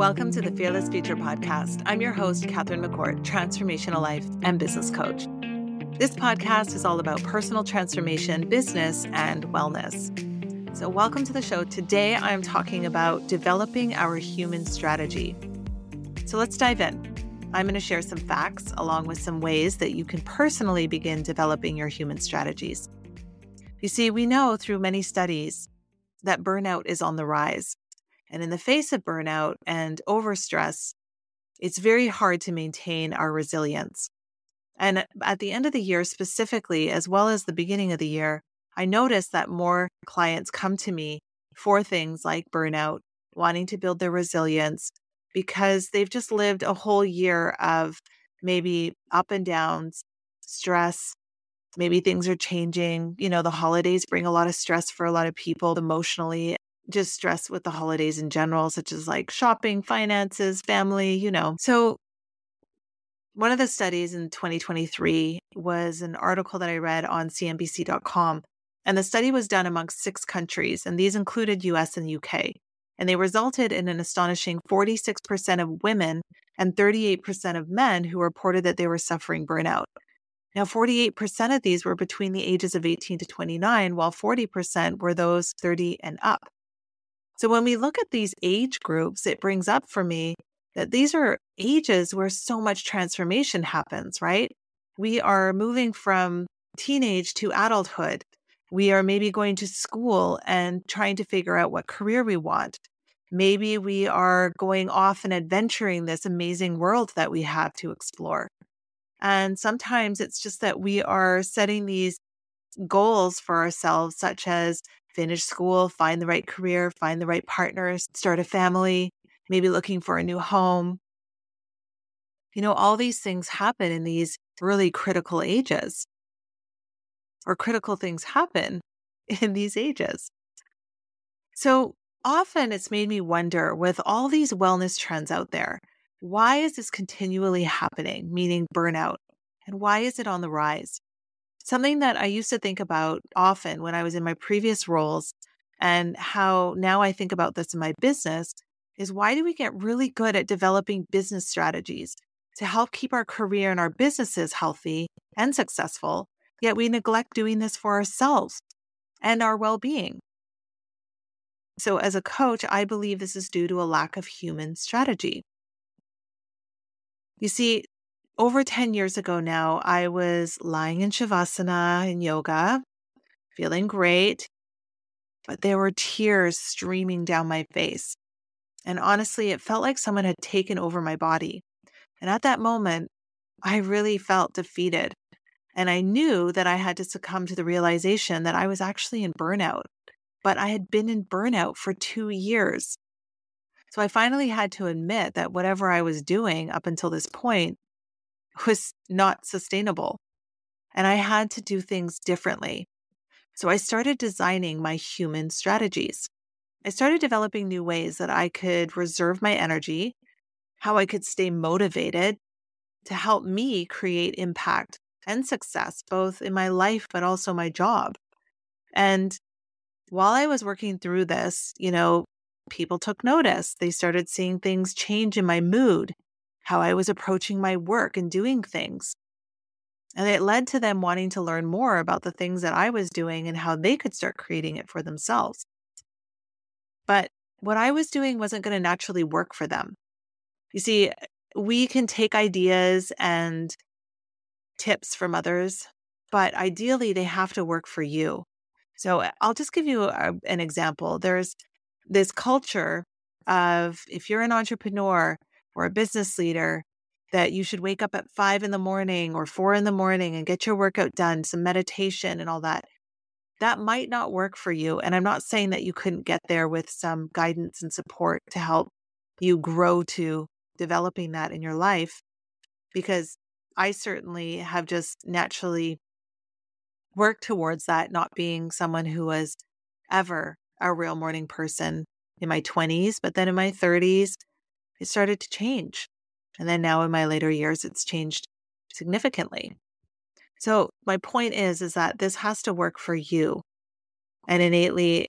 Welcome to the Fearless Future podcast. I'm your host, Catherine McCourt, transformational life and business coach. This podcast is all about personal transformation, business, and wellness. So, welcome to the show. Today, I'm talking about developing our human strategy. So, let's dive in. I'm going to share some facts along with some ways that you can personally begin developing your human strategies. You see, we know through many studies that burnout is on the rise. And in the face of burnout and overstress, it's very hard to maintain our resilience. And at the end of the year, specifically, as well as the beginning of the year, I noticed that more clients come to me for things like burnout, wanting to build their resilience, because they've just lived a whole year of maybe up and downs, stress. Maybe things are changing. You know, the holidays bring a lot of stress for a lot of people emotionally just stress with the holidays in general, such as like shopping, finances, family, you know. So, one of the studies in 2023 was an article that I read on CNBC.com. And the study was done amongst six countries, and these included US and UK. And they resulted in an astonishing 46% of women and 38% of men who reported that they were suffering burnout. Now, 48% of these were between the ages of 18 to 29, while 40% were those 30 and up. So when we look at these age groups, it brings up for me that these are ages where so much transformation happens, right? We are moving from teenage to adulthood. We are maybe going to school and trying to figure out what career we want. Maybe we are going off and adventuring this amazing world that we have to explore. And sometimes it's just that we are setting these goals for ourselves, such as finish school, find the right career, find the right partners, start a family, maybe looking for a new home. You know, all these things happen in these really critical ages, or critical things happen in these ages. So often it's made me wonder with all these wellness trends out there, why is this continually happening, meaning burnout? And why is it on the rise? Something that I used to think about often when I was in my previous roles, and how now I think about this in my business, is why do we get really good at developing business strategies to help keep our career and our businesses healthy and successful, yet we neglect doing this for ourselves and our well being? So, as a coach, I believe this is due to a lack of human strategy. You see, over 10 years ago now, I was lying in Shavasana in yoga, feeling great, but there were tears streaming down my face. And honestly, it felt like someone had taken over my body. And at that moment, I really felt defeated. And I knew that I had to succumb to the realization that I was actually in burnout, but I had been in burnout for two years. So I finally had to admit that whatever I was doing up until this point was not sustainable. And I had to do things differently. So I started designing my human strategies. I started developing new ways that I could reserve my energy, how I could stay motivated to help me create impact and success, both in my life, but also my job. And while I was working through this, you know, people took notice. They started seeing things change in my mood how I was approaching my work and doing things. And it led to them wanting to learn more about the things that I was doing and how they could start creating it for themselves. But what I was doing wasn't going to naturally work for them. You see, we can take ideas and tips from others, but ideally they have to work for you. So I'll just give you a, an example. There's this culture of if you're an entrepreneur, or a business leader that you should wake up at five in the morning or four in the morning and get your workout done, some meditation and all that. That might not work for you. And I'm not saying that you couldn't get there with some guidance and support to help you grow to developing that in your life, because I certainly have just naturally worked towards that, not being someone who was ever a real morning person in my 20s, but then in my 30s, it started to change. And then now in my later years, it's changed significantly. So my point is, is that this has to work for you. And innately,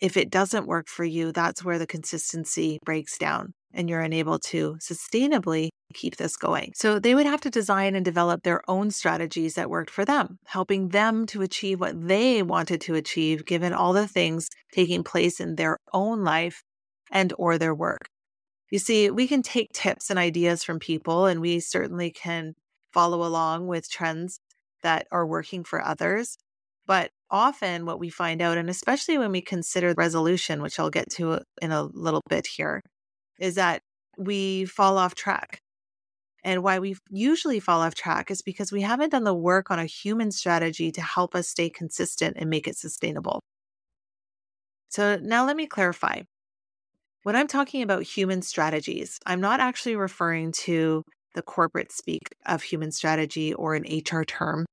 if it doesn't work for you, that's where the consistency breaks down. and you're unable to sustainably keep this going. So they would have to design and develop their own strategies that worked for them, helping them to achieve what they wanted to achieve given all the things taking place in their own life and or their work. You see, we can take tips and ideas from people and we certainly can follow along with trends that are working for others. But often, what we find out, and especially when we consider resolution, which I'll get to in a little bit here, is that we fall off track. And why we usually fall off track is because we haven't done the work on a human strategy to help us stay consistent and make it sustainable. So, now let me clarify. When I'm talking about human strategies, I'm not actually referring to the corporate speak of human strategy or an HR term.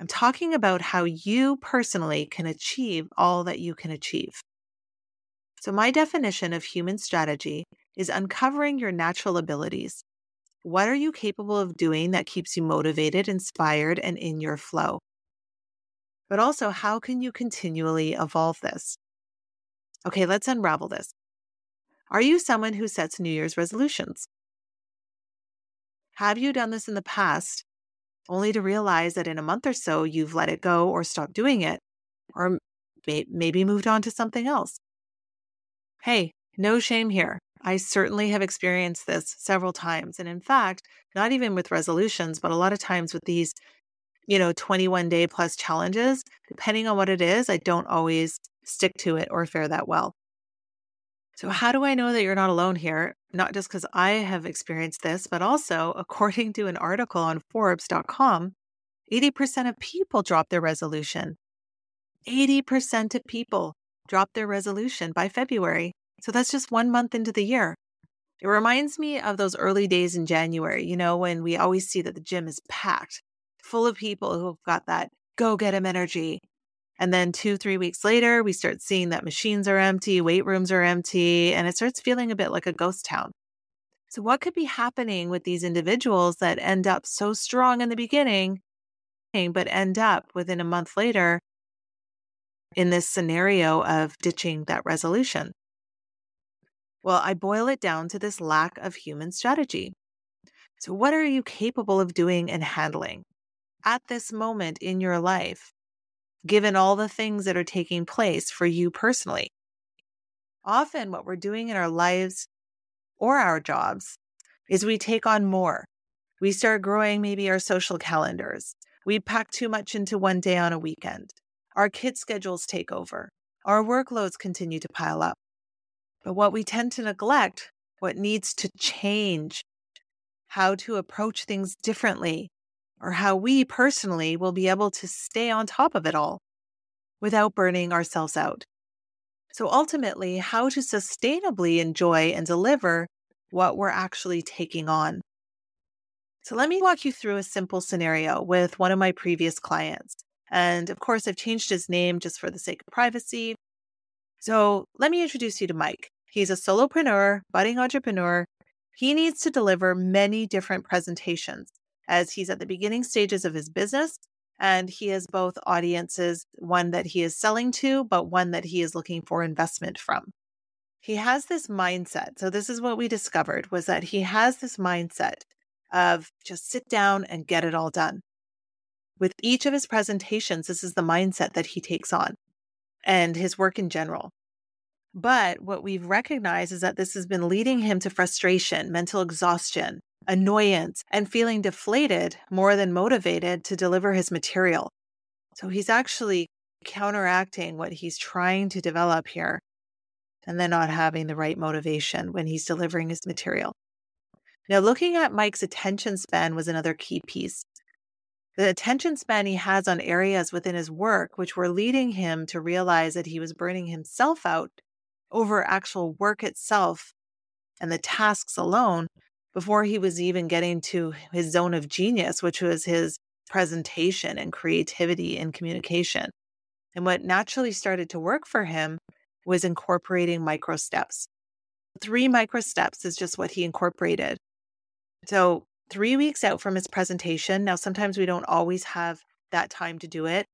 I'm talking about how you personally can achieve all that you can achieve. So, my definition of human strategy is uncovering your natural abilities. What are you capable of doing that keeps you motivated, inspired, and in your flow? But also, how can you continually evolve this? Okay, let's unravel this. Are you someone who sets New Year's resolutions? Have you done this in the past only to realize that in a month or so you've let it go or stopped doing it, or may- maybe moved on to something else. Hey, no shame here. I certainly have experienced this several times. And in fact, not even with resolutions, but a lot of times with these, you know, 21 day plus challenges, depending on what it is, I don't always stick to it or fare that well. So, how do I know that you're not alone here? Not just because I have experienced this, but also, according to an article on Forbes.com, 80% of people drop their resolution. 80% of people drop their resolution by February. So, that's just one month into the year. It reminds me of those early days in January, you know, when we always see that the gym is packed, full of people who've got that go get get 'em energy. And then two, three weeks later, we start seeing that machines are empty, weight rooms are empty, and it starts feeling a bit like a ghost town. So, what could be happening with these individuals that end up so strong in the beginning, but end up within a month later in this scenario of ditching that resolution? Well, I boil it down to this lack of human strategy. So, what are you capable of doing and handling at this moment in your life given all the things that are taking place for you personally. Often, what we're doing in our lives or our jobs is we take on more. We start growing maybe our social calendars. We pack too much into one day on a weekend. Our kids' schedules take over. Our workloads continue to pile up. But what we tend to neglect, what needs to change, how to approach things differently, or how we personally will be able to stay on top of it all without burning ourselves out. So, ultimately, how to sustainably enjoy and deliver what we're actually taking on. So, let me walk you through a simple scenario with one of my previous clients. And of course, I've changed his name just for the sake of privacy. So, let me introduce you to Mike. He's a solopreneur, budding entrepreneur. He needs to deliver many different presentations as he's at the beginning stages of his business. And he has both audiences, one that he is selling to, but one that he is looking for investment from. He has this mindset. So this is what we discovered was that he has this mindset of just sit down and get it all done. With each of his presentations, this is the mindset that he takes on and his work in general. But what we've recognized is that this has been leading him to frustration, mental exhaustion, annoyance, and feeling deflated more than motivated to deliver his material. So he's actually counteracting what he's trying to develop here and then not having the right motivation when he's delivering his material. Now, looking at Mike's attention span was another key piece. The attention span he has on areas within his work, which were leading him to realize that he was burning himself out over actual work itself and the tasks alone, before he was even getting to his zone of genius, which was his presentation and creativity and communication. And what naturally started to work for him was incorporating micro steps. Three micro steps is just what he incorporated. So, three weeks out from his presentation, now sometimes we don't always have that time to do it.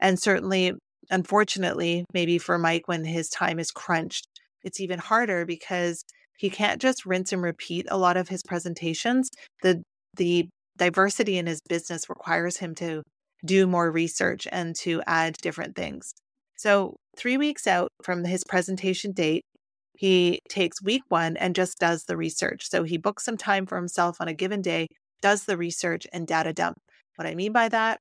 And certainly, unfortunately, maybe for Mike, when his time is crunched, it's even harder because he can't just rinse and repeat a lot of his presentations. The the diversity in his business requires him to do more research and to add different things. So, 3 weeks out from his presentation date, he takes week 1 and just does the research. So, he books some time for himself on a given day, does the research and data dump. What I mean by that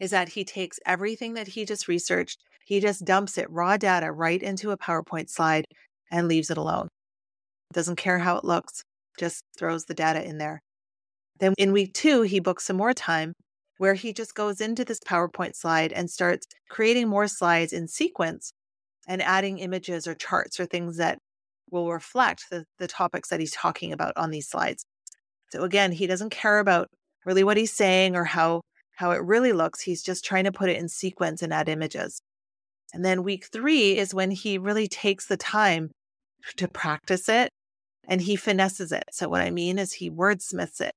is that he takes everything that he just researched, he just dumps it raw data right into a PowerPoint slide and leaves it alone. Doesn't care how it looks, just throws the data in there. Then in week two, he books some more time where he just goes into this PowerPoint slide and starts creating more slides in sequence and adding images or charts or things that will reflect the, the topics that he's talking about on these slides. So again, he doesn't care about really what he's saying or how how it really looks. He's just trying to put it in sequence and add images. And then week three is when he really takes the time to practice it and he finesses it. So, what I mean is, he wordsmiths it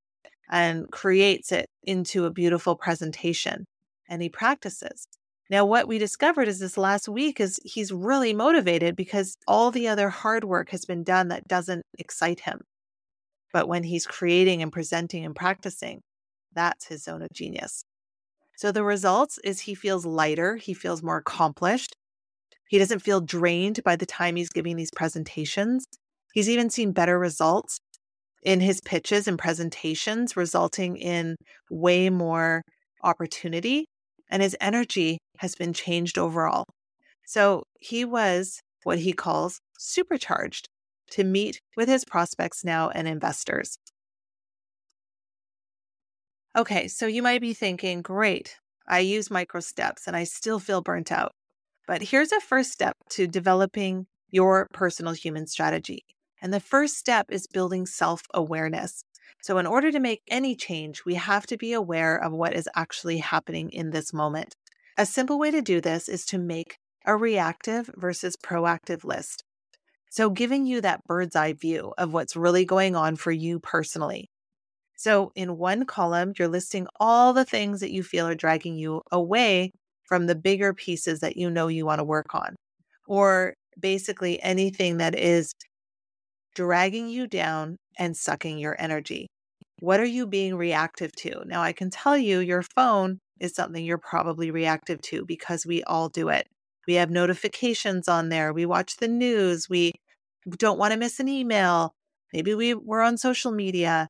and creates it into a beautiful presentation and he practices. Now, what we discovered is this last week is he's really motivated because all the other hard work has been done that doesn't excite him. But when he's creating and presenting and practicing, that's his zone of genius. So the results is he feels lighter, he feels more accomplished. He doesn't feel drained by the time he's giving these presentations. He's even seen better results in his pitches and presentations, resulting in way more opportunity. And his energy has been changed overall. So he was what he calls supercharged to meet with his prospects now and investors. Okay, so you might be thinking, great, I use micro steps and I still feel burnt out. But here's a first step to developing your personal human strategy. And the first step is building self awareness. So, in order to make any change, we have to be aware of what is actually happening in this moment. A simple way to do this is to make a reactive versus proactive list. So, giving you that bird's eye view of what's really going on for you personally. So, in one column, you're listing all the things that you feel are dragging you away from the bigger pieces that you know you want to work on, or basically anything that is dragging you down and sucking your energy. What are you being reactive to? Now, I can tell you your phone is something you're probably reactive to because we all do it. We have notifications on there. We watch the news. We don't want to miss an email. Maybe we, we're on social media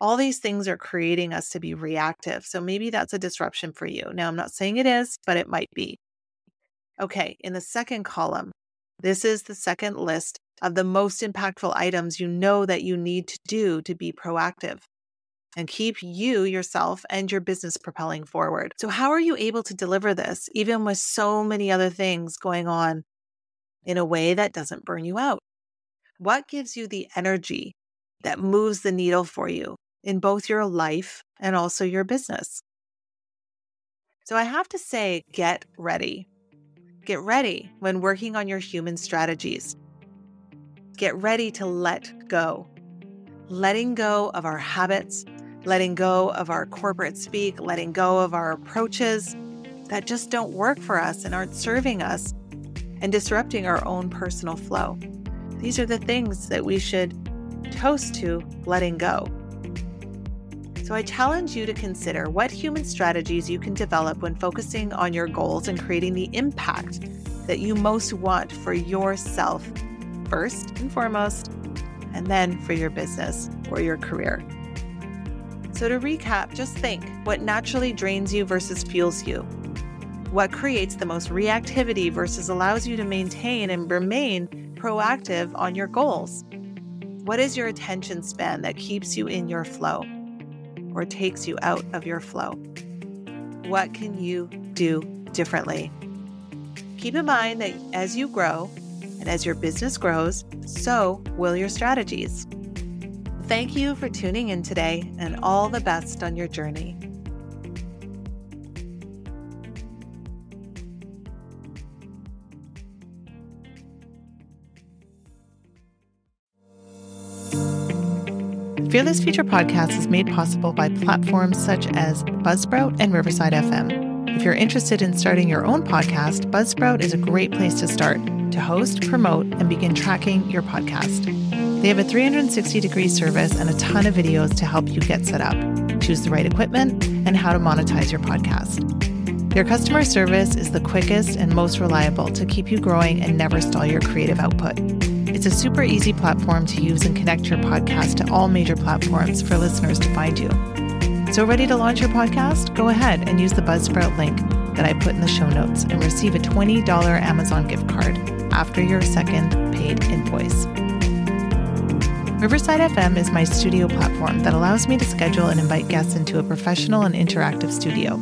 all these things are creating us to be reactive. So maybe that's a disruption for you. Now, I'm not saying it is, but it might be. Okay, in the second column, this is the second list of the most impactful items you know that you need to do to be proactive and keep you, yourself, and your business propelling forward. So, how are you able to deliver this, even with so many other things going on, in a way that doesn't burn you out? What gives you the energy that moves the needle for you in both your life and also your business. So I have to say, get ready. Get ready when working on your human strategies. Get ready to let go. Letting go of our habits, letting go of our corporate speak, letting go of our approaches that just don't work for us and aren't serving us, and disrupting our own personal flow. These are the things that we should toast to letting go. So I challenge you to consider what human strategies you can develop when focusing on your goals and creating the impact that you most want for yourself, first and foremost, and then for your business or your career. So, to recap, just think what naturally drains you versus fuels you. What creates the most reactivity versus allows you to maintain and remain proactive on your goals? What is your attention span that keeps you in your flow? Or takes you out of your flow. What can you do differently? Keep in mind that as you grow and as your business grows, so will your strategies. Thank you for tuning in today and all the best on your journey. Fearless Future Podcast is made possible by platforms such as Buzzsprout and Riverside FM. If you're interested in starting your own podcast, Buzzsprout is a great place to start to host, promote, and begin tracking your podcast. They have a 360 degree service and a ton of videos to help you get set up, choose the right equipment, and how to monetize your podcast. Their customer service is the quickest and most reliable to keep you growing and never stall your creative output. It's a super easy platform to use and connect your podcast to all major platforms for listeners to find you. So, ready to launch your podcast? Go ahead and use the Buzzsprout link that I put in the show notes and receive a $20 Amazon gift card after your second paid invoice. Riverside FM is my studio platform that allows me to schedule and invite guests into a professional and interactive studio.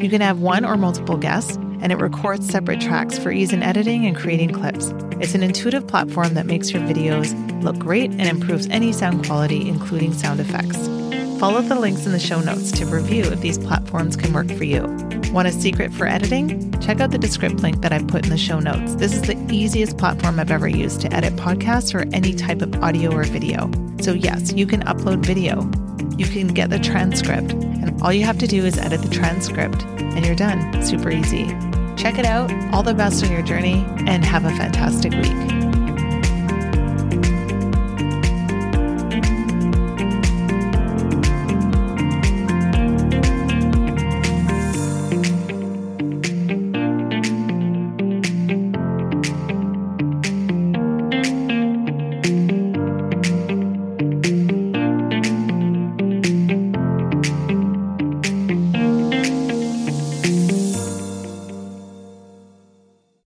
You can have one or multiple guests, and it records separate tracks for ease in editing and creating clips. It's an intuitive platform that makes your videos look great and improves any sound quality, including sound effects. Follow the links in the show notes to review if these platforms can work for you. Want a secret for editing? Check out the Descript link that I put in the show notes. This is the easiest platform I've ever used to edit podcasts or any type of audio or video. So, yes, you can upload video. You can get the transcript, and all you have to do is edit the transcript, and you're done. Super easy. Check it out. All the best on your journey, and have a fantastic week.